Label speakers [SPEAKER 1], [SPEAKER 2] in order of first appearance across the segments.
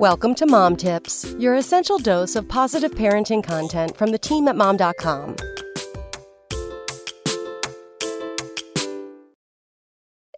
[SPEAKER 1] Welcome to Mom Tips, your essential dose of positive parenting content from the team at mom.com.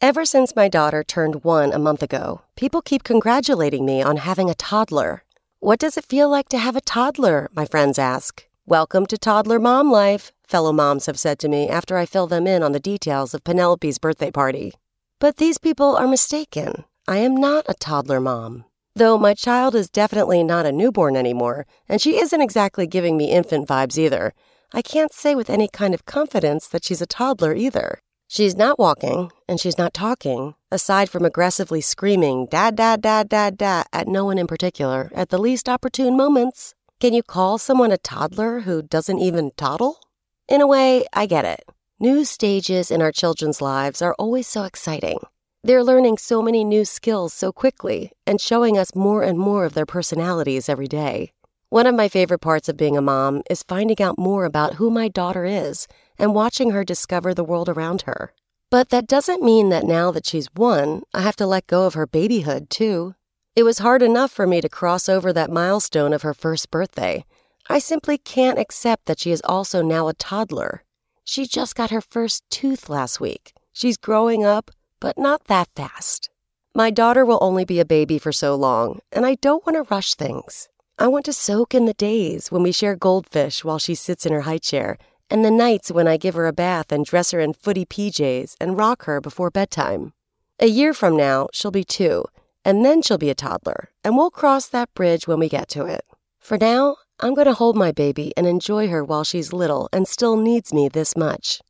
[SPEAKER 1] Ever since my daughter turned one a month ago, people keep congratulating me on having a toddler. What does it feel like to have a toddler? My friends ask. Welcome to toddler mom life, fellow moms have said to me after I fill them in on the details of Penelope's birthday party. But these people are mistaken. I am not a toddler mom. Though my child is definitely not a newborn anymore, and she isn't exactly giving me infant vibes either, I can't say with any kind of confidence that she's a toddler either. She's not walking, and she's not talking, aside from aggressively screaming, Dad, Dad, Dad, Dad, Dad, at no one in particular, at the least opportune moments. Can you call someone a toddler who doesn't even toddle? In a way, I get it. New stages in our children's lives are always so exciting. They're learning so many new skills so quickly and showing us more and more of their personalities every day. One of my favorite parts of being a mom is finding out more about who my daughter is and watching her discover the world around her. But that doesn't mean that now that she's one, I have to let go of her babyhood, too. It was hard enough for me to cross over that milestone of her first birthday. I simply can't accept that she is also now a toddler. She just got her first tooth last week. She's growing up, but not that fast. My daughter will only be a baby for so long, and I don't want to rush things. I want to soak in the days when we share goldfish while she sits in her high chair, and the nights when I give her a bath and dress her in footy PJs and rock her before bedtime. A year from now, she'll be two, and then she'll be a toddler, and we'll cross that bridge when we get to it. For now, I'm going to hold my baby and enjoy her while she's little and still needs me this much.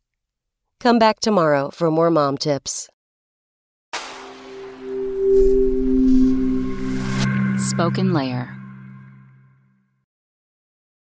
[SPEAKER 1] Come back tomorrow for more mom tips.
[SPEAKER 2] SpokenLayer.